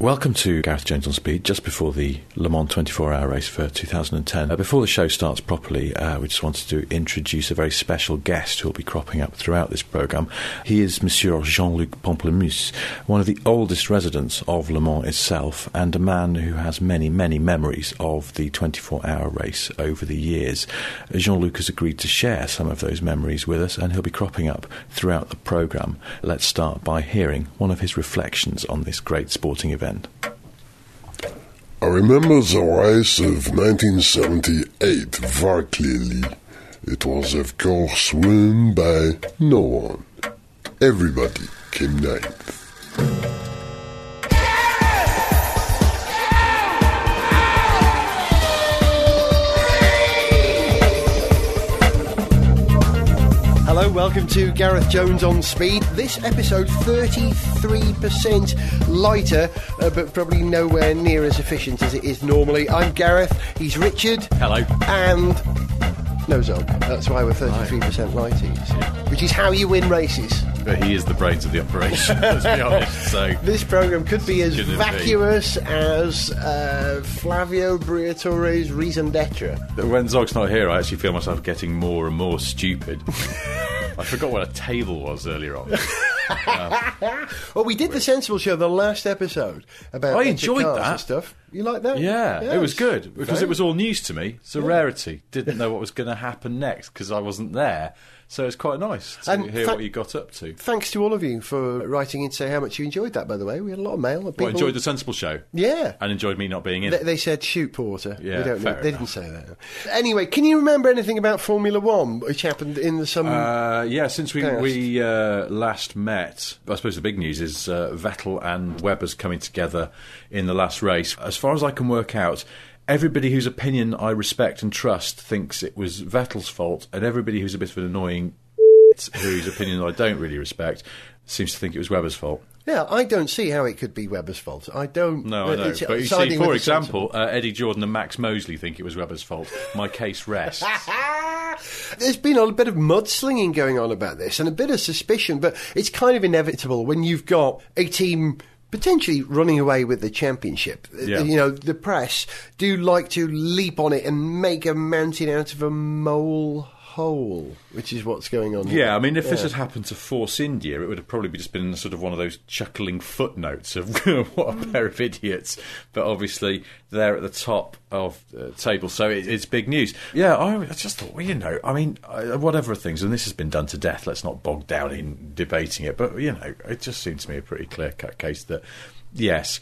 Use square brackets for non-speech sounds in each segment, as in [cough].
Welcome to Gareth Jones on Speed, just before the Le Mans 24 hour race for 2010. Uh, before the show starts properly, uh, we just wanted to introduce a very special guest who will be cropping up throughout this programme. He is Monsieur Jean Luc Pomplemousse, one of the oldest residents of Le Mans itself, and a man who has many, many memories of the 24 hour race over the years. Jean Luc has agreed to share some of those memories with us, and he'll be cropping up throughout the programme. Let's start by hearing one of his reflections on this great sporting event. I remember the race of 1978 very clearly. It was, of course, won by no one. Everybody came ninth. Hello, welcome to Gareth Jones on Speed. This episode 33% lighter, uh, but probably nowhere near as efficient as it is normally. I'm Gareth, he's Richard. Hello. And no Zog. That's why we're 33% lighter, you see. which is how you win races. But he is the brains of the operation, [laughs] let's be honest. So This programme could be as it be? vacuous as uh, Flavio Briatore's Reason d'etre. When Zog's not here, I actually feel myself getting more and more stupid. [laughs] I forgot what a table was earlier on. [laughs] Um, well, we did the Sensible Show, the last episode, about I enjoyed that. stuff. You like that? Yeah, it was good because it was all news to me. It's a rarity. Didn't know what was going to happen next because I wasn't there. So it's quite nice to And hear fa- what you got up to. Thanks to all of you for writing in to say how much you enjoyed that, by the way. We had a lot of mail. of Well, People, enjoyed the Sensible Show Yeah. and enjoyed me not being in. They, they said shoot Porter. Yeah, don't know. They enough. didn't say that. Anyway, can you remember anything about Formula One, which happened in the summer? Uh, yeah, since we Past. we uh, last met, I suppose the big news is uh, Vettel and Webber's coming together in the last race. As far as I can work out, everybody whose opinion I respect and trust thinks it was Vettel's fault, and everybody who's a bit of an annoying [laughs] whose opinion I don't really respect seems to think it was Webber's fault. yeah, I don't see how it could be Webber's fault. I don't. No, I know. But you see, for example, uh, Eddie Jordan and Max Mosley think it was Webber's fault. My case rests. [laughs] There's been a bit of mudslinging going on about this and a bit of suspicion, but it's kind of inevitable when you've got a team potentially running away with the championship. Uh, Yeah. You know, the press do like to leap on it and make a mountain out of a mole hole, which is what's going on here. Yeah, I mean, if this had happened to Force India, it would have probably just been sort of one of those chuckling footnotes of [laughs] what a pair of idiots. But obviously, they're at the top of the table, so it, it's big news. Yeah, I, I just thought, well, you know, I mean, I, whatever things, and this has been done to death. Let's not bog down in debating it, but you know, it just seems to me a pretty clear cut case that yes.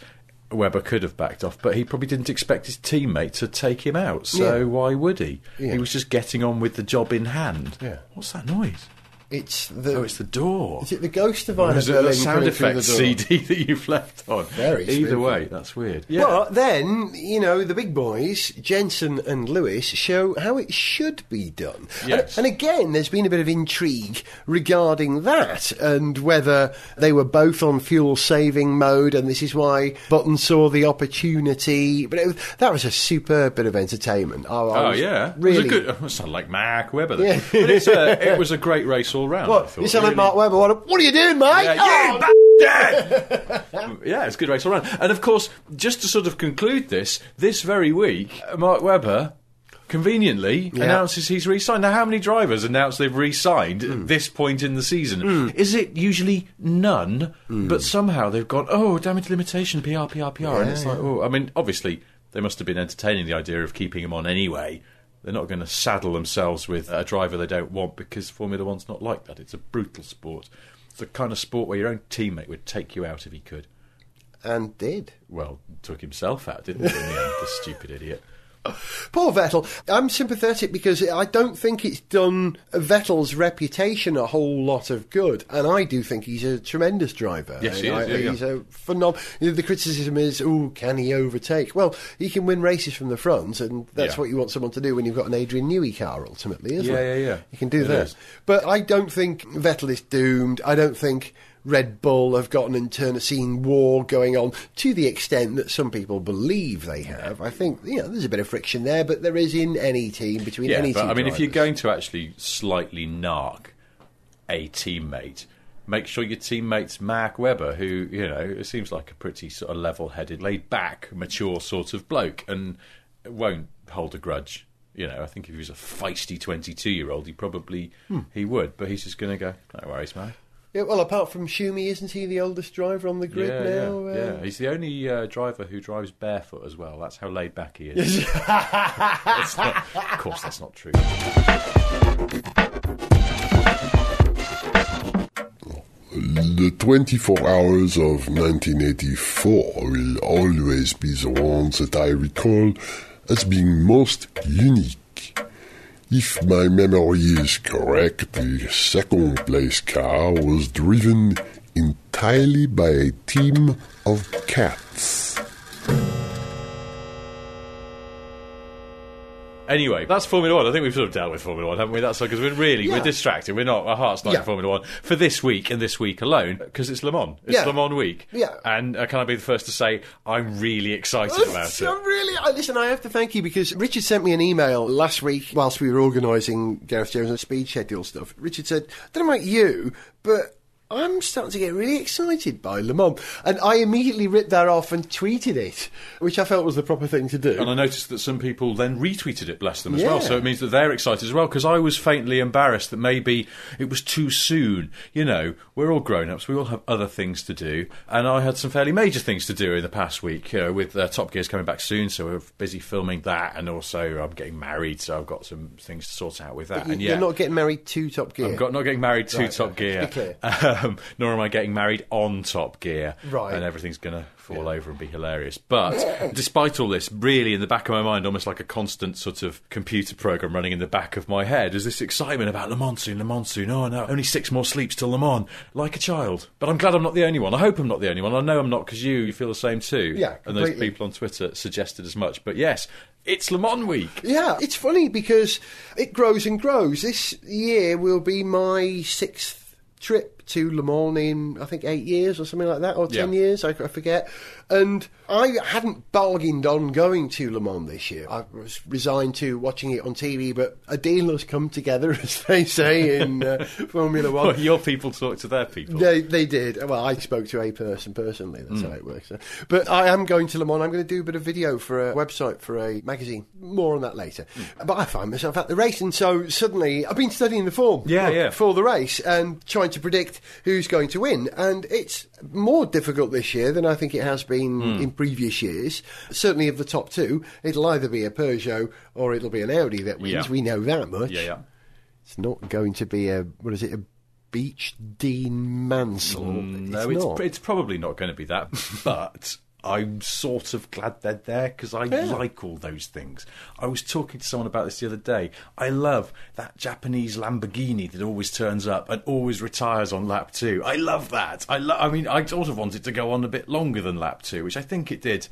Webber could have backed off, but he probably didn't expect his teammate to take him out. So Yeah. why would he? Yeah. He was just getting on with the job in hand. Yeah. What's that noise? It's the. Oh, it's the door. is it the ghost of Ina Berlin the sound coming through effects the? CD [laughs] that you've left on? Very Either spooky. way, that's weird. Yeah. But then, you know, the big boys, Jenson and Lewis, show how it should be done. And- Yes. And, again, there's been a bit of intrigue regarding that and whether they were both on fuel saving mode, and this is why Button saw the opportunity. But it was, that was a superb bit of entertainment. I, I Oh yeah, really. It was a good. [laughs] It sounded like Mark Webber. Yeah. but it's uh, a, [laughs] it was a great race all round. What? thought. You sound like Really- Mark Webber. What, what are you doing, mate? Yeah, Oh, you [laughs] yeah, it's a good race all round. And of course, just to sort of conclude this, this very week, Mark Webber. Conveniently announces he's re-signed. Now, how many drivers announce they've re-signed Hmm. at this point in the season? Is it usually none? Hmm. But somehow they've gone, oh, damage limitation, PR, PR, PR, and it's like, oh, I mean, obviously they must have been entertaining the idea of keeping him on anyway. They're not going to saddle themselves with a driver they don't want because Formula One's not like that. It's a brutal sport. It's the kind of sport where your own teammate would take you out if he could. And did. Well, took himself out, didn't he, in the end, the [laughs] stupid idiot. Poor Vettel. I'm sympathetic because I don't think it's done Vettel's reputation a whole lot of good, and I do think he's a tremendous driver. Yes, he I- is, yeah, yeah. he's a phenomenal. The criticism is, oh, can he overtake? Well, he can win races from the front, and that's Yeah. what you want someone to do when you've got an Adrian Newey car, ultimately, isn't Yeah, it? yeah, yeah. You can do It that. is. But I don't think Vettel is doomed. I don't think. Red Bull have got an scene war going on to the extent that some people believe they have. I think you know there's a bit of friction there, but there is in any team between Yeah, any but two I mean, if you're going to actually slightly narc a teammate, make sure your teammate's Mark Webber, who you know it seems like a pretty sort of level-headed, laid-back, mature sort of bloke, and won't hold a grudge. You know, I think if he was a feisty twenty-two-year-old, he probably hmm. he would, but he's just going to go. No worries, man. Yeah, well, apart from Schumi, isn't he the oldest driver on the grid yeah, now? yeah, Uh, yeah. He's the only uh, driver who drives barefoot as well. That's how laid back he is. Not- of course, that's not true. The 24 hours of 1984 will always be the ones that I recall as being most unique. If my memory is correct, the second place car was driven entirely by a team of cats. Anyway, that's Formula One. I think we've sort of dealt with Formula One, haven't we? That's because we're really Yeah. we're distracted. We're not. Our heart's not Yeah. in Formula One for this week and this week alone because it's Le Mans. It's Yeah. Le Mans week. Yeah. And uh, can I be the first to say I'm really excited about it. I'm really. I, listen, I have to thank you because Richard sent me an email last week whilst we were organising Gareth Jones' speed schedule stuff. Richard said, I don't know about you, but I'm starting to get really excited by Le Mans. And I immediately ripped that off and tweeted it, which I felt was the proper thing to do. And I noticed that some people then retweeted it, bless them as Yeah. well. So it means that they're excited as well. Because I was faintly embarrassed that maybe it was too soon. You know, we're all grown ups. We all have other things to do. And I had some fairly major things to do in the past week. You know, with uh, Top Gear's coming back soon, so we're busy filming that. And also, I'm getting married, so I've got some things to sort out with that. You- and You're yeah, not getting married to Top Gear. I'm got, not getting married to Right, Top okay, Gear, to be clear. [laughs] um, nor am I getting married on Top Gear. Right. And everything's going to fall over and be hilarious. But [laughs] despite all this, really in the back of my mind, almost like a constant sort of computer program running in the back of my head, is this excitement about Le Mans soon, Le Mans soon. Oh no, only six more sleeps till Le Mans, like a child. But I'm glad I'm not the only one. I hope I'm not the only one. I know I'm not because you, you feel the same too. Yeah, And those people on Twitter suggested as much. But yes, it's Le Mans week. Yeah, it's funny because it grows and grows. This year will be my sixth trip to Le Mans in, I think, eight years or something like that, or ten Yeah. years, I, I forget. And I hadn't bargained on going to Le Mans this year. I was resigned to watching it on TV, but a deal has come together, [laughs] as they say in uh, [laughs] Formula One. Well, your people talk to their people. They they did. Well, I spoke to a person personally. That's Hmm. how it works. But I am going to Le Mans. I'm going to do a bit of video for a website for a magazine. More on that later. Hmm. But I find myself at the race, and so suddenly I've been studying the form. Yeah, yeah. For the race and trying to predict who's going to win, and it's more difficult this year than I think it has been Hmm. in previous years. Certainly of the top two, it'll either be a Peugeot or it'll be an Audi that wins. Yeah. We know that much. Yeah, yeah. It's not going to be a what is it? A Beach Dean Mansell. Mm, No, it's, it's probably not going to be that, [laughs] but I'm sort of glad they're there because I Yeah. like all those things. I was talking to someone about this the other day. I love that Japanese Lamborghini that always turns up and always retires on lap two. I love that. I lo- I mean, I sort of want it to go on a bit longer than lap two, which I think it did.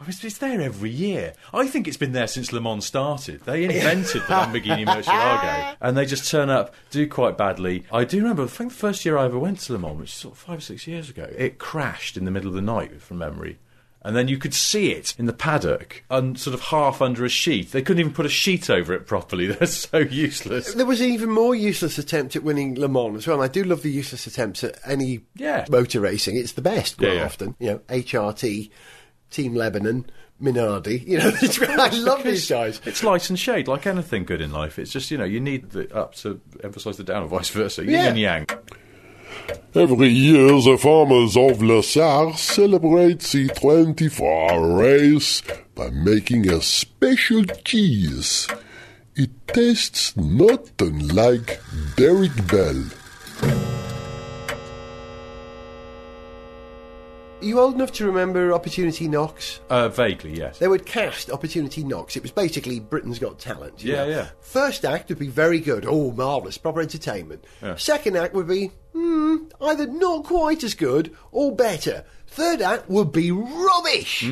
Oh, It's, it's there every year. I think it's been there since Le Mans started. They invented the Lamborghini Murcielago, [laughs] and they just turn up, do quite badly. I do remember, I think the first year I ever went to Le Mans, which is sort of five or six years ago, it crashed in the middle of the night, from memory. And then you could see it in the paddock, and sort of half under a sheet. They couldn't even put a sheet over it properly. [laughs] They're so useless. There was an even more useless attempt at winning Le Mans as well. And I do love the useless attempts at any Yeah. motor racing. It's the best quite Yeah, yeah. often. You know, HRT, Team Lebanon, Minardi. You know, [laughs] I love these guys. It's light and shade, like anything good in life. It's just, you know, you need the up to emphasise the down, or vice versa. Yin Yeah. and yang. Every year, the farmers of Le Sar celebrate the 24 hour race by making a special cheese. It tastes not unlike Derek Bell. Are you old enough to remember Opportunity Knocks? Uh, vaguely, yes. They would cast Opportunity Knocks. It was basically Britain's Got Talent. you Yeah, know. yeah. First act would be very good. Oh, marvellous. Proper entertainment. Yeah. Second act would be hmm, either not quite as good or better. Third act would be rubbish.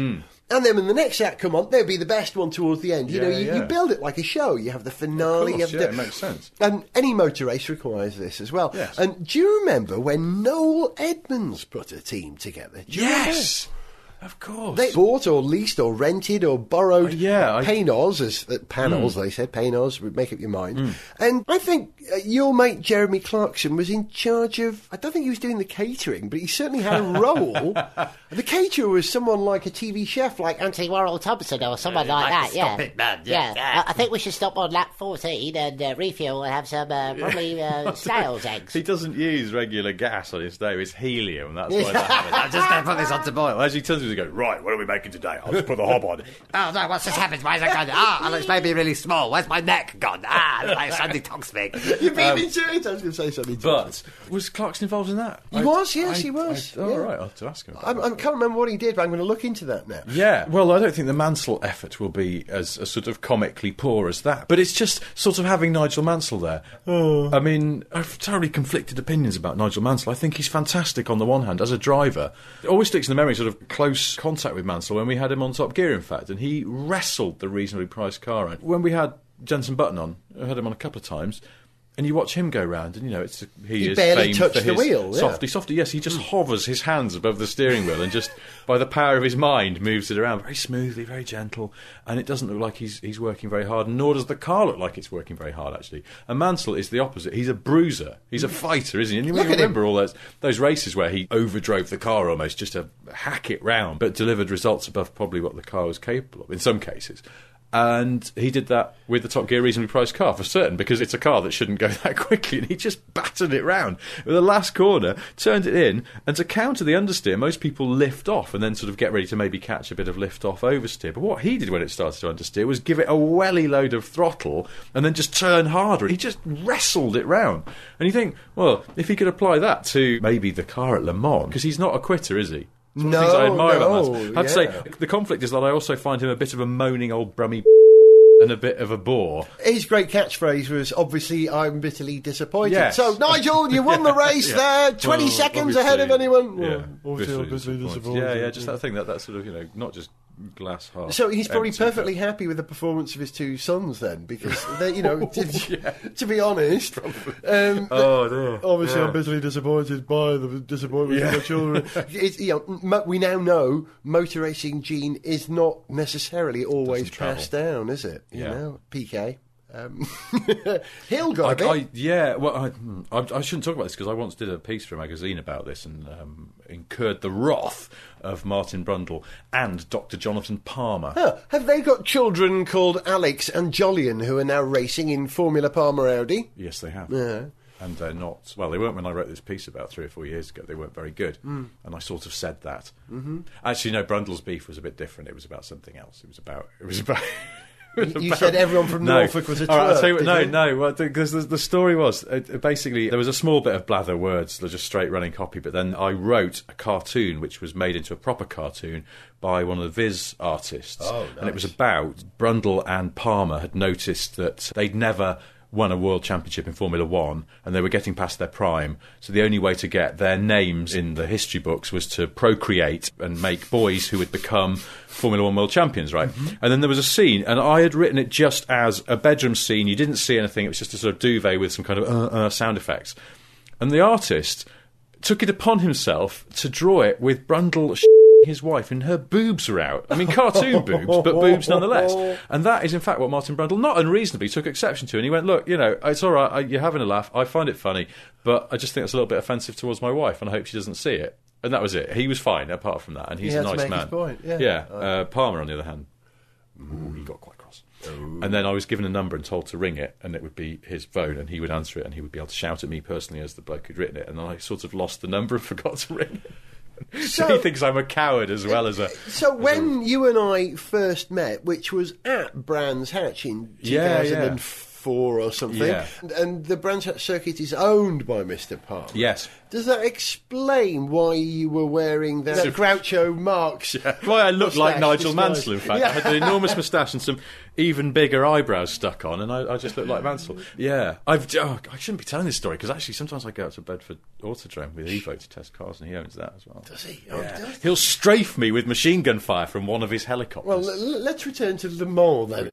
And then when the next act come on, they'll be the best one towards the end. You know, Hmm. You, yeah. you build it like a show. You have the finale. Of you course, have yeah, the, it makes sense. And any motor race requires this as well. Yes. And do you remember when Noel Edmonds put a team together? You remember? Of course. They bought or leased or rented or borrowed Uh, yeah, I- Panoz, as uh, Panoz, they said, Panoz, make up your mind. Hmm. And I think uh, your mate Jeremy Clarkson was in charge of, I don't think he was doing the catering, but he certainly had a [laughs] role. the caterer was someone like a TV chef, like Anthony Worrell Thompson or someone like like that, yeah. it, man, Yeah, yeah. I, I think we should stop on lap 14 and uh, refuel and have some uh, probably uh, [laughs] snail's eggs. He doesn't use regular gas on his stove, it's helium, that's [laughs] why having it. I'm just going to put this on to boil. As he turns to me, he goes, Right, what are we making today? I'll just put the hob on. [laughs] Oh no, what's just happened? Why is that gone? [laughs] Ah, oh, it's made me really small. Where's my neck gone? Ah, it's like [laughs] Sandi Toksvig. You beat me to it. I was going to say something. to But was Clarkson involved in that? He was, yes, he was, I, oh, yeah. right, I'll have to ask him. I. I can't remember what he did, but I'm going to look into that now. Yeah, well, I don't think the Mansell effort will be as, as sort of comically poor as that. But it's just sort of having Nigel Mansell there. I mean, I've thoroughly conflicted opinions about Nigel Mansell. I think he's fantastic on the one hand as a driver. It always sticks in the memory, sort of close contact with Mansell when we had him on Top Gear, in fact, and he wrestled the reasonably priced car. around. When we had Jenson Button on, I had him on a couple of times. And you watch him go round, and you know it's he, He is barely famed touched for the his wheel, yeah. Softy, softy. Yes, he just hmm. hovers his hands above the steering wheel, and just by the power of his mind moves it around very smoothly, very gentle. And it doesn't look like he's he's working very hard, nor does the car look like it's working very hard actually. And Mansell is the opposite. He's a bruiser. He's a hmm. fighter, isn't he? And you Look remember all those those races where he overdrove the car almost just to hack it round, but delivered results above probably what the car was capable of in some cases. And he did that with the Top Gear reasonably priced car for certain, because it's a car that shouldn't go [laughs] that quickly. And he just battered it round with the last corner, turned it in, and to counter the understeer, most people lift off and then sort of get ready to maybe catch a bit of lift off oversteer. But what he did when it started to understeer was give it a welly load of throttle and then just turn harder. He just wrestled it round. And you think, well, if he could apply that to maybe the car at Le Mans, because he's not a quitter, is he? It's one of the things I No, about no, I have to say, the conflict is that I also find him a bit of a moaning old brummy and a bit of a bore. His great catchphrase was obviously "I'm bitterly disappointed." Yes. So Nigel, you won the [laughs] race Yeah. there, twenty Well, seconds ahead of anyone. Yeah, Well, obviously, I'm bitterly disappointed. Yeah, yeah, just that thing that that sort of you know not just glass half. So he's probably empty, perfectly happy with the performance of his two sons then, because they, you know, [laughs] to, Yeah. to be honest, um, [laughs] Oh dear. Obviously, Yeah. I'm bitterly disappointed by the disappointment Yeah. of my children. [laughs] you know, we now know motor racing gene is not necessarily always passed down, is it? You Yeah. know, PK. Um, Hill got a. I, I, yeah, well, I, hmm, I, I shouldn't talk about this because I once did a piece for a magazine about this and um, incurred the wrath of Martin Brundle and Dr. Jonathan Palmer. Huh, have they got children called Alex and Jolyon who are now racing in Formula Palmer Audi? Yes, they have. Yeah. And they're not, well, they weren't when I wrote this piece about three or four years ago. They weren't very good. Hmm. And I sort of said that. Mm-hmm. Actually, no, Brundle's beef was a bit different. It was about something else. It was about, it was about. [laughs] You [laughs] said everyone from No. Norfolk was a right, twerp, what, no, you? no, well, because the, the story was uh, basically there was a small bit of blather words, they're just straight running copy, but then I wrote a cartoon which was made into a proper cartoon by one of the Viz artists. Oh, And it was about Brundle and Palmer had noticed that they'd never won a world championship in Formula One and they were getting past their prime. So the only way to get their names in the history books was to procreate and make boys who would become Formula One world champions, right? And then there was a scene, and I had written it just as a bedroom scene. You didn't see anything, it was just a sort of duvet with some kind of uh, uh, sound effects. And the artist took it upon himself to draw it with Brundle his wife and her boobs are out. I mean, cartoon boobs, but boobs nonetheless. [laughs] And that is, in fact, what Martin Brundle not unreasonably took exception to. And he went, "Look, you know, it's all right. I, you're having a laugh. I find it funny, but I just think it's a little bit offensive towards my wife, and I hope she doesn't see it." And that was it. He was fine, apart from that, and he's He a nice man. point, yeah. Uh, Palmer, on the other hand, ooh, he got quite cross. And then I was given a number and told to ring it, and it would be his phone, and he would answer it, and he would be able to shout at me personally as the bloke who'd written it. And then I sort of lost the number and [laughs] forgot to ring it. [laughs] So, thinks I'm a coward as well as a. So when you and I first met, which was at Brands Hatch in Yeah, yeah. 2004 or something, Yeah. and, and the Brands Hatch circuit is owned by Mr. Park. Yes. Does that explain why you were wearing that so, Groucho Marx? [laughs] Why I look like Nigel? Mansell, in fact. Yeah. I had an enormous moustache and some even bigger eyebrows stuck on, and I, I just look like Mansell. [laughs] Yeah. I've, oh, I shouldn't be telling this story, because actually sometimes I go out to Bedford Autodrome with Evo to test cars, and he owns that as well. Does he? Oh, does he? He'll strafe me with machine gun fire from one of his helicopters. Well, l- l- let's return to Le Mans then.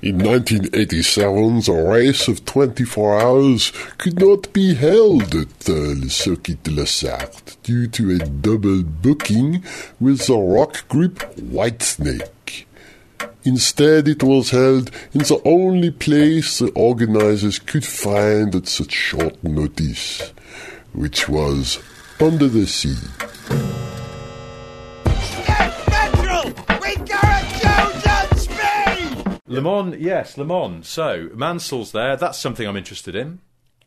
In 1987, the race of 24 hours could not be held at uh, Le Circuit de la Sarthe due to a double booking with the rock group Whitesnake. Instead, it was held in the only place the organizers could find at such short notice, which was under the sea. Natural! We Gareth Jones speed! Le Mans, yes, Le Mans. So Mansell's there. That's something I'm interested in.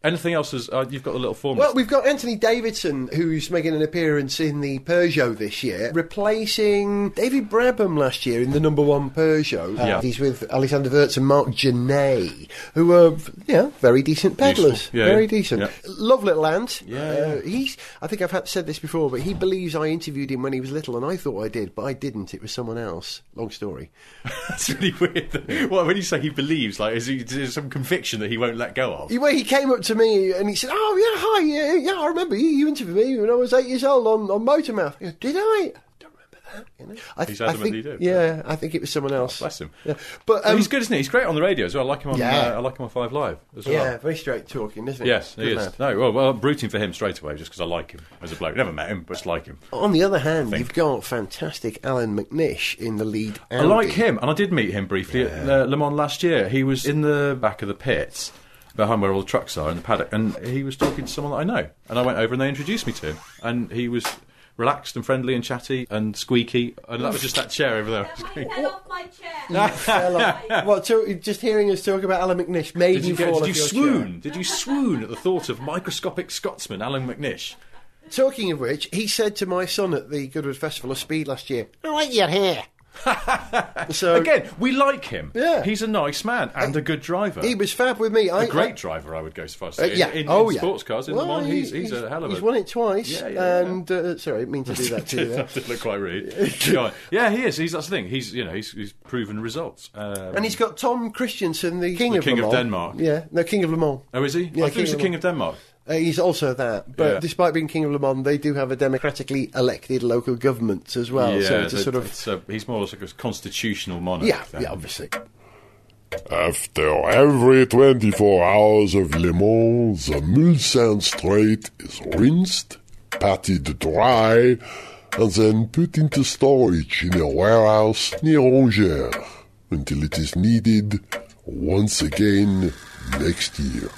Anything else? Is, uh, you've got the little form. Well, we've got Anthony Davidson, who's making an appearance in the Peugeot this year, replacing David Brabham last year in the number one Peugeot. Uh, Yeah. He's with Alexander Wurz and Marc Gené, who are, yeah, very decent. Useful. Yeah, very yeah. decent. Yeah. Love Little Ant. Yeah, Uh, he's, I think I've had said this before, but he believes I interviewed him when he was little, and I thought I did, but I didn't. It was someone else. Long story. [laughs] That's really weird. Well, when you say he believes, like, is, he, is there some conviction that he won't let go of? He, well, he came up to me and he said, "Oh yeah, hi, yeah, yeah, I remember you. You interviewed me when I was eight years old on on Motormouth." Go, Did I? Don't remember that. You know? I, He's I think, did. Yeah, I think it was someone else. Bless him. Yeah. But Oh, um, he's good, isn't he? He's great on the radio as well. I like him on. Yeah. Uh, I like him on Five Live as well. Yeah, very straight talking, isn't he? Yes, he is. lad. No, well, well, I'm rooting for him straight away just because I like him as a bloke. Never met him, but just like him. On the other hand, you've got fantastic Allan McNish in the lead. I like him, and I did meet him briefly at uh, Le Mans last year. He was in the back of the pits, behind where all the trucks are in the paddock, and he was talking to someone that I know. And I went over and they introduced me to him, and he was relaxed and friendly and chatty and squeaky, and that was just that chair over there. Get my head off my chair. [laughs] [laughs] Well, to, just hearing us talk about Allan McNish made Did you, you, get, fall did off you your swoon? chair. Did you swoon at the thought of microscopic Scotsman Allan McNish? Talking of which, he said to my son at the Goodwood Festival of Speed last year. I like your hair. [laughs] So Again, we like him. Yeah. he's a nice man and a good driver. he was fab with me. I, a great driver, I would go so far as to Uh, yeah. In, in, oh, in yeah. sports cars, in well, Le Mans, he- he's, he's a hell of a. He's won it twice. Yeah, yeah, yeah. and uh, sorry, I didn't mean to do that to you. [laughs] there. that did look quite rude. [laughs] yeah, yeah, he is. He's that's the thing. He's you know he's, he's proven results. Um, And he's got Tom Kristensen, the king The of King of Denmark. Yeah, no, king of Le Mans. oh, is he? Yeah, I thought he was King the King of Denmark. Uh, he's also that, but Yeah. despite being king of Le Mans, they do have a democratically elected local government as well. yeah, so it's a sort of it's a- he's more like a constitutional monarch. yeah, then. yeah, obviously. After every 24 hours of Le Mans, the Mulsanne Straight is rinsed, patted dry, and then put into storage in a warehouse near Angers until it is needed once again next year.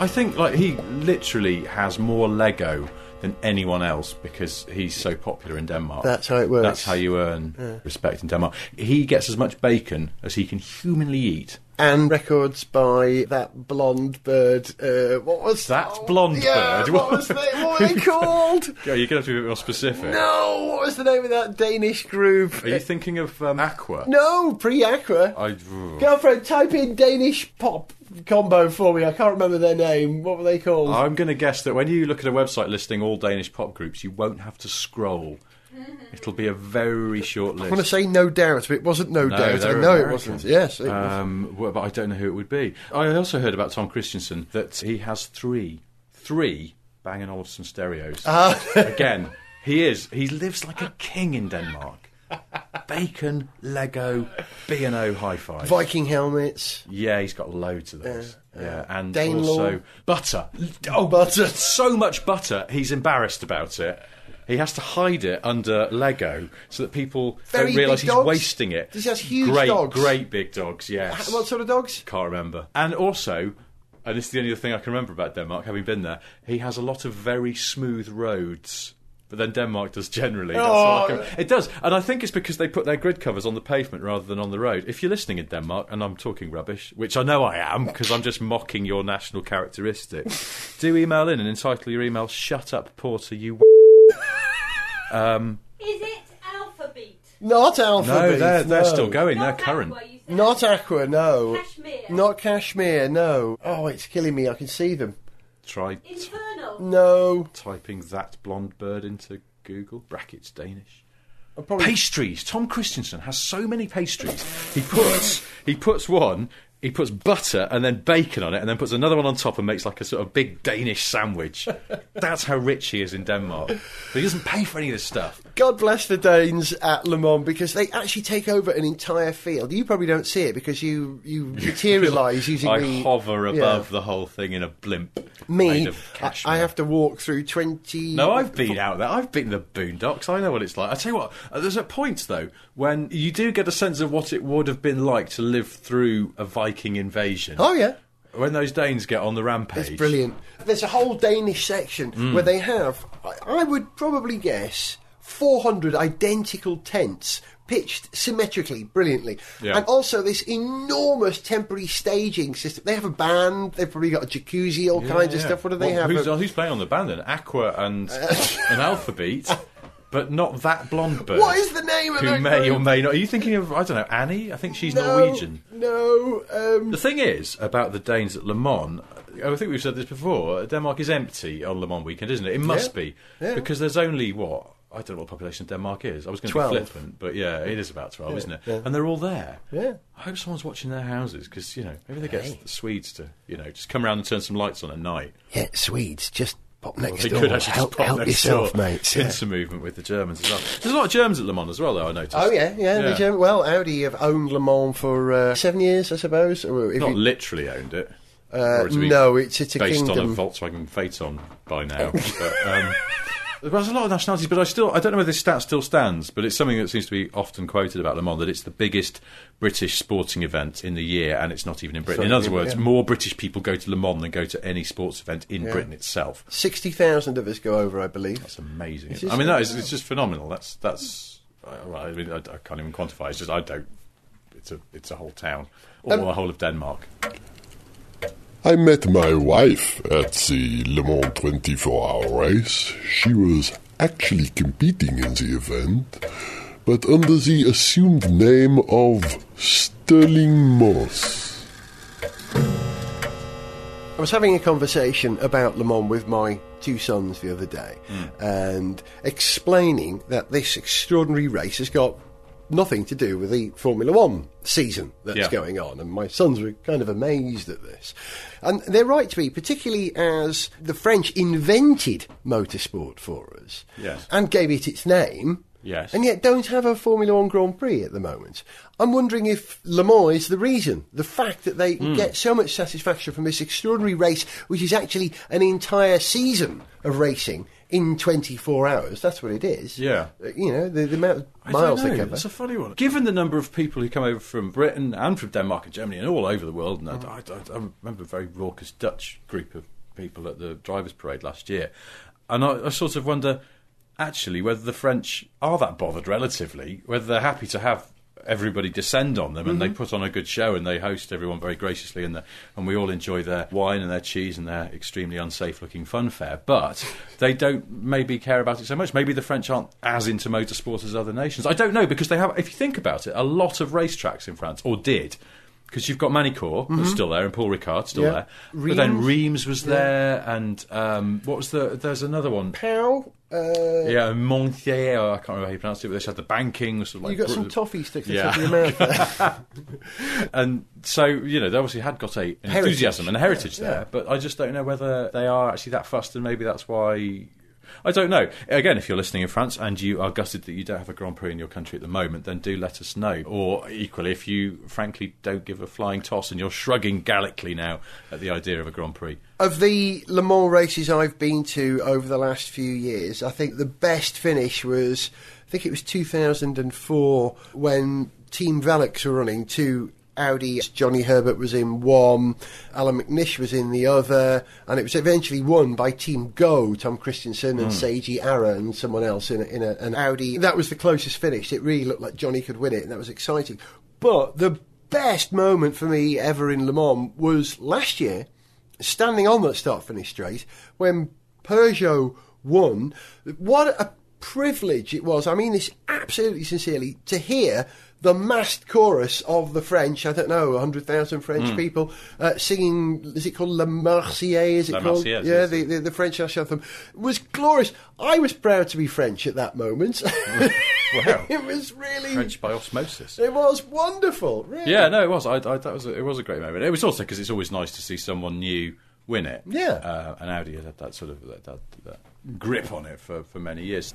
I think like he literally has more Lego than anyone else because he's so popular in Denmark. That's how it works. That's how you earn respect in Denmark. He gets as much bacon as he can humanly eat. And records by that blonde bird. Uh, what was That blonde yeah, bird? What was they, what were they [laughs] called? Yeah, you're going to have to be a bit more specific. No, what was the name of that Danish group? Are you thinking of um, Aqua? No, pre-Aqua. I, Girlfriend, type in Danish pop combo for me. I can't remember their name. What were they called? I'm going to guess that when you look at a website listing all Danish pop groups, you won't have to scroll. [laughs] It'll be a very short list. I want to say no doubt, but it wasn't no, No, doubt. I know it wasn't. Yes, it. Um, well, but I don't know who it would be. I also heard about Tom Kristensen that he has three, three Bang & Olufsen stereos. Ah. Again, he is. He lives like a king in Denmark. [laughs] Bacon, Lego, B&O hi-fi. Viking helmets. Yeah, he's got loads of those. yeah, and Danelaw. also butter. Oh, [laughs] Butter. So much butter. He's embarrassed about it. He has to hide it under Lego so that people Very don't realise he's dogs? wasting it. Does he has huge great, dogs? Great big dogs. Yes. What sort of dogs? Can't remember. And also, and this is the only other thing I can remember about Denmark, having been there, he has a lot of very smooth roads. But then Denmark does generally. That's oh. all I can- it does. And I think it's because they put their grid covers on the pavement rather than on the road. If you're listening in Denmark, and I'm talking rubbish, which I know I am because I'm just mocking your national characteristic, [laughs] do email in and entitle your email Shut Up Porter, you. W-" um, Is it alphabet? Not Alpha no, they're, they're no. still going. Not they're current. Aqua, Not Aqua, no. Cashmere. Not Kashmir, no. Oh, it's killing me. I can see them. Try t- No. typing that blonde bird into Google. Brackets Danish. Probably Pastries. Tom Kristensen has so many pastries. He puts he puts one he puts butter and then bacon on it, and then puts another one on top and makes like a sort of big Danish sandwich. [laughs] That's how rich he is in Denmark. But he doesn't pay for any of this stuff. God bless the Danes at Le Mans because they actually take over an entire field. You probably don't see it because you you [laughs] materialise using I the hover yeah. above the whole thing in a blimp Me, I, have to walk through twenty. No, I've been out there. I've been the boondocks. I know what it's like. I tell you what, uh, there's a point though when you do get a sense of what it would have been like to live through a Viking invasion. Oh yeah. When those Danes get on the rampage, It's brilliant. There's a whole Danish section Mm. where they have, I, would probably guess, 400 identical tents pitched symmetrically, brilliantly. Yeah. And also this enormous temporary staging system. They have a band, they've probably got a jacuzzi, all Yeah, kinds of stuff. What do they Well, have? Who's, A- who's playing on the band then? Aqua and [laughs] an Alphabet, [laughs] but not that blonde bird. What is the name of Who that may or may not. Are you thinking of I don't know Annie? I think she's no, Norwegian. No, um, The thing is about the Danes at Le Mans. I think we've said this before. Denmark is empty on Le Mans weekend, isn't it? It must Yeah. be Yeah. because there's only what I don't know what the population of Denmark is. I was going to 12. be flippant, but yeah, it is about twelve, isn't it? yeah. And they're all there. Yeah. I hope someone's watching their houses because you know maybe they get the Swedes to you know just come around and turn some lights on at night. yeah, Swedes, just pop next They door. could actually help pop help yourself, door. mates. yeah. Pincer movement with the Germans as well. There's a lot of Germans at Le Mans as well, though. I noticed. Oh yeah, yeah. The German, well, Audi have owned Le Mans for uh, seven years, I suppose. If Not you- literally owned it. Uh, no, it's it's a based kingdom. on a Volkswagen Phaeton by now. [laughs] but, um, there's a lot of nationalities, but I still I don't know whether this stat still stands, but it's something that seems to be often quoted about Le Mans that it's the biggest British sporting event in the year, and it's not even in Britain. in other even- words, yeah. more British people go to Le Mans than go to any sports event in Britain itself. Sixty thousand of us go over, I believe. That's amazing. I mean, that is it's just phenomenal. That's that's. well, I mean, I, I can't even quantify. It's just I don't. It's a it's a whole town, or Um, the whole of Denmark. I met my wife at the Le Mans 24 hour race. She was actually competing in the event, but under the assumed name of Stirling Moss. I was having a conversation about Le Mans with my two sons the other day, hmm. and explaining that this extraordinary race has got nothing to do with the Formula One season that's Yeah. going on. And my sons were kind of amazed at this. And they're right to be, particularly as the French invented motorsport for us Yes. and gave it its name. Yes. And yet don't have a Formula One Grand Prix at the moment. I'm wondering if Le Mans is the reason. The fact that they Hmm. get so much satisfaction from this extraordinary race, which is actually an entire season of racing in 24 hours. That's what it is. Yeah. Uh, You know, the, the amount of miles they cover. It's a funny one. Given the number of people who come over from Britain and from Denmark and Germany and all over the world, and I, I, I- I remember a very raucous Dutch group of people at the drivers' parade last year, and I, I sort of wonder, actually, whether the French are that bothered relatively, whether they're happy to have everybody descend on them and they put on a good show and they host everyone very graciously and the, and we all enjoy their wine and their cheese and their extremely unsafe looking funfair but they don't maybe care about it so much. Maybe the French aren't as into motorsport as other nations. I don't know because they have if you think about it a lot of racetracks in France or did because you've got Magny-Cours that's still there and Paul Ricard still Yeah. there. But then Reims. Reims was there and um, what was the there's another one. How? Uh, yeah, Montier, I can't remember how you pronounce it, but they had the banking. Sort of like you got br- some toffee sticks Yeah. yeah. in your mouth there. and so you know they obviously had got a an Heritage. enthusiasm and a heritage Yeah, there, yeah. but I just don't know whether they are actually that fussed, and maybe that's why. I don't know. Again, if you're listening in France and you are gutted that you don't have a Grand Prix in your country at the moment, then do let us know. Or equally, if you frankly don't give a flying toss and you're shrugging gallically now at the idea of a Grand Prix. Of the Le Mans races I've been to over the last few years, I think the best finish was, I think it was 2004 when Team Veloqx were running two Audi. Johnny Herbert was in one, Allan McNish was in the other, and it was eventually won by Team Goh, Tom Kristensen and hmm. Seiji Ara and someone else in, a, in a, an Audi. That was the closest finish. It really looked like Johnny could win it, and that was exciting. But the best moment for me ever in Le Mans was last year standing on that start finish straight when Peugeot won. What a privilege it was. I mean this absolutely sincerely to hear the massed chorus of the French. I don't know, hundred thousand French people uh, singing. Is it called La Marseillaise? Is it La called? Yeah, yes. the, the the French national anthem was glorious. I was proud to be French at that moment. [laughs] Wow. it was really. French by osmosis. It was wonderful. Really. Yeah, no, it was. I, I, that was a, it was a great moment. It was also because it's always nice to see someone new win it. Yeah. uh, and Audi had that sort of that, that, that grip on it for, for many years.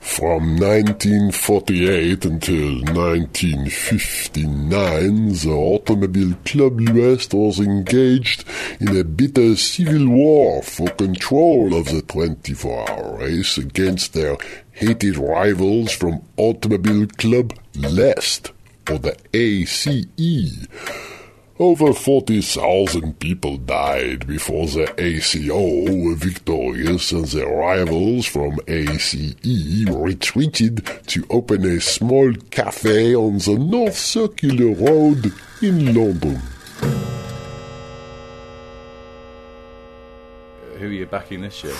From 1948 until 1959, the Automobile Club l'Ouest was engaged in a bitter civil war for control of the 24-hour race against their hated rivals from Automobile Club l'Est, or the ACE. Over 40,000 people died before the ACO were victorious and their rivals from ACE retreated to open a small cafe on the North Circular Road in London. Who are you backing this year?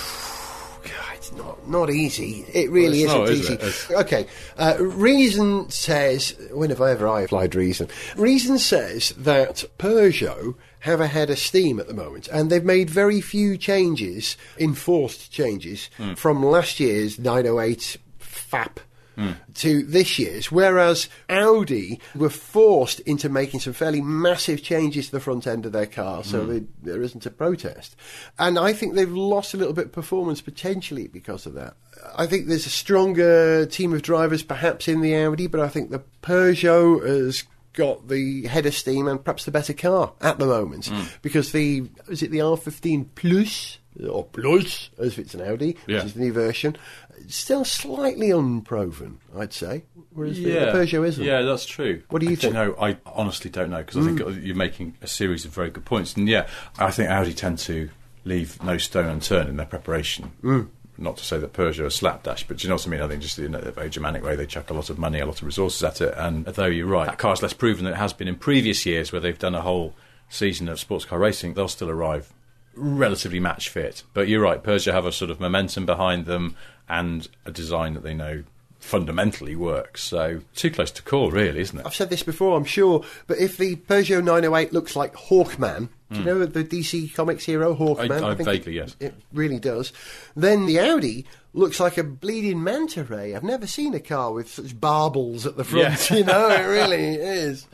It's not not easy. It really Well, isn't not, easy. is it? Okay, uh, Reason says when have I ever I applied Reason? Reason says that Peugeot have a head of steam at the moment, and they've made very few changes, enforced changes Hmm. from last year's 908 FAP To this year's, whereas Audi were forced into making some fairly massive changes to the front end of their car, so Hmm. they, there isn't a protest. And I think they've lost a little bit of performance potentially because of that. I think there's a stronger team of drivers perhaps in the Audi, but I think the Peugeot has got the head of steam and perhaps the better car at the moment Hmm. because the is it the R15 Plus or Plus as if it's an Audi, Yeah. which is the new version, still slightly unproven, I'd say. Whereas the, the Peugeot isn't. Yeah, that's true. What do you I think? know. I honestly don't know because I think mm. you're making a series of very good points. And yeah, I think Audi tend to leave no stone unturned in their preparation. Mm. Not to say that Peugeot are slapdash, but do you know what I mean? I think just in a very Germanic way, they chuck a lot of money, a lot of resources at it. And though you're right, that car's less proven than it has been in previous years where they've done a whole season of sports car racing, they'll still arrive relatively match fit. But you're right, Persia have a sort of momentum behind them and a design that they know fundamentally works. So too close to call, really, isn't it? I've said this before, I'm sure, but if the Peugeot 908 looks like Hawkman, do you know the DC Comics hero Hawkman? Hmm. I- I think vaguely, it, yes. It really does. Then the Audi looks like a bleeding manta ray. I've never seen a car with such barbels at the front. Yeah. [laughs] You know, it [laughs] really is.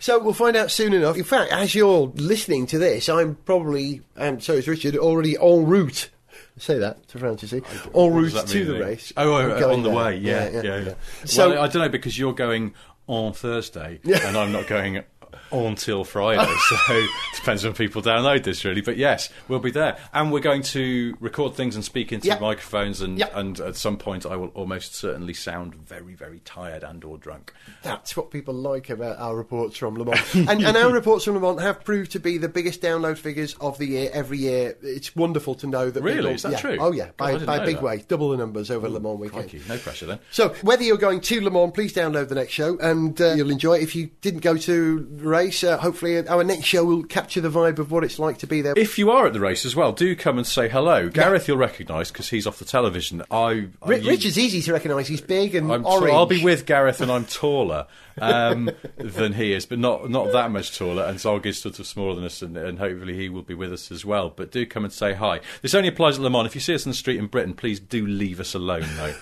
So we'll find out soon enough. In fact, as you're listening to this, I'm probably, and so is Richard, already en route. Say that to Francis. En What route to the race. Oh, oh, on the there. way, yeah, yeah, yeah. So well, I don't know because you're going on Thursday, and I'm not going on till Friday. [laughs] so depends when people download this, really. But yes, we'll be there, and we're going to record things and speak into Yep. microphones, and Yep. and at some point I will almost certainly sound very, very tired and or drunk. That's what people like about our reports from Le Mans. and, and our reports from Le Mans have proved to be the biggest download figures of the year every year. It's wonderful to know that. Really? people- Is that yeah. true? Oh, yeah. God, By, didn't by a big that. way. Double the numbers over Le Mans weekend. Crikey, no pressure then. So, whether you're going to Le Mans, please download the next show and uh, you'll enjoy it. If you didn't go to race, uh, hopefully our next show will capture the vibe of what it's like to be there. If you are at the race as well, do come and say hello. Gareth, you'll recognise because he's off the television. I, I Ri- you- Richard's easy to recognise. He's big and I'm orange. t- I'll be with Gareth, and I'm taller um, [laughs] than he is, but not not that much taller. And Zog is sort of smaller than us, and, and hopefully he will be with us as well. But do come and say hi. This only applies at Le Mans. If you see us in the street in Britain, please do leave us alone, though.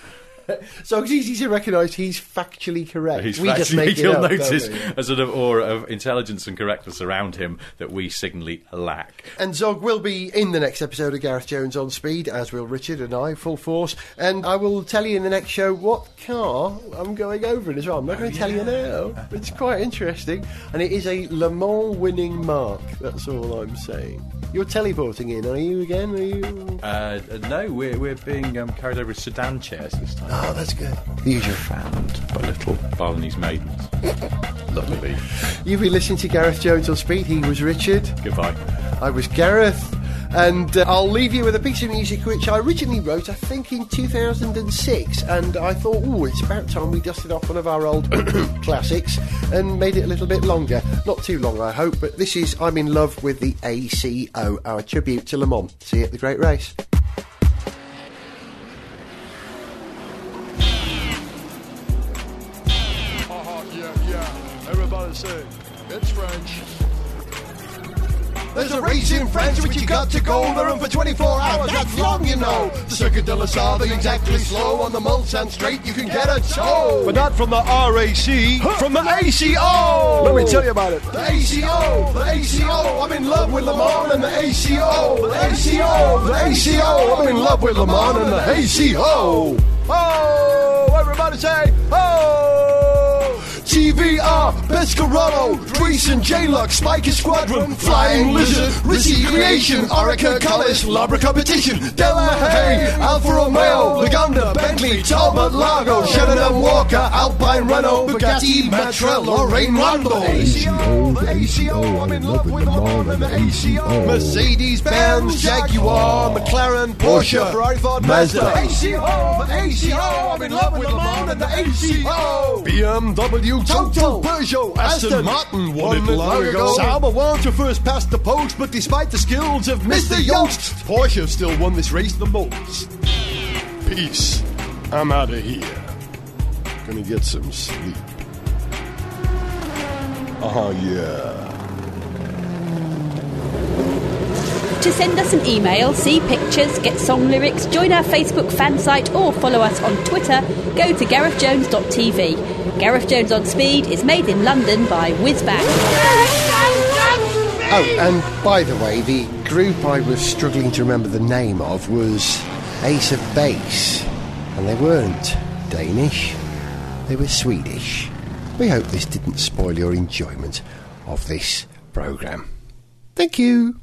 [laughs] So it's easy to recognise he's factually correct. He's we just make it you'll up, notice a sort of aura of intelligence and correctness around him that we signally lack. And Zog will be in the next episode of Gareth Jones on Speed, as will Richard and I, full force. And I will tell you in the next show what car I'm going over in as well. I'm not going to tell you now. but It's quite interesting. And it is a Le Mans winning mark. That's all I'm saying. You're teleporting in, are you again? Are you? Uh, no, we're, we're being um, carried over in sedan chairs this time. Oh, that's good. The usual. Fanned by little Balinese maidens. [laughs] Lovely. You've been listening to Gareth Jones on Speed. He was Richard. Goodbye. I was Gareth. And uh, I'll leave you with a piece of music which I originally wrote, I think, in 2006. And I thought, oh, it's about time we dusted off one of our old [coughs] classics and made it a little bit longer. Not too long, I hope. But this is I'm in Love with the ACO, our tribute to Le Mans. See you at the Great Race. To say. It's French. There's a race in France which you got to go. They're for 24 hours, that's long, you know. The Circuit de la Sarthe, they exactly slow. On the Mulsanne straight, you can get a tow. But not from the RAC, from the ACO. Let me tell you about it. The ACO, the ACO, I'm in love with Le Mans and the ACO. The ACO, the ACO, I'm in love with Le Mans and the ACO. Oh, everybody say, oh. TVR, Pescarolo, Dreesen, J-Lux, Spyker Squadron, Flying Lizard, Rissy Creation, Oreca Kolles, Larbre Competition, Delahaye, Alfa Romeo, Lagonda, Bentley, Talbot, Lago, Sheridan Walker, Alpine Renault, Bugatti, Matra, Lorraine Rondeau. ACO, the ACO, I'm in love with Le Mans and the ACO. Mercedes-Benz, Jaguar, McLaren, Porsche, Ferrari, Ford, Mazda. ACO, the ACO, I'm in love with Le Mans and the ACO. BMW, Total, Peugeot, Aston Martin won it long ago. Sauber won to first past the post, but despite the skills of Mr. Joest, Porsche still won this race the most. Peace. I'm out of here. Gonna get some sleep. Oh, yeah. To send us an email, see pictures, get song lyrics, join our Facebook fan site, or follow us on Twitter, go to garethjones.tv. Gareth Jones on Speed is made in London by Whizbang. Oh, and by the way, the group I was struggling to remember the name of was Ace of Base. And they weren't Danish, they were Swedish. We hope this didn't spoil your enjoyment of this programme. Thank you.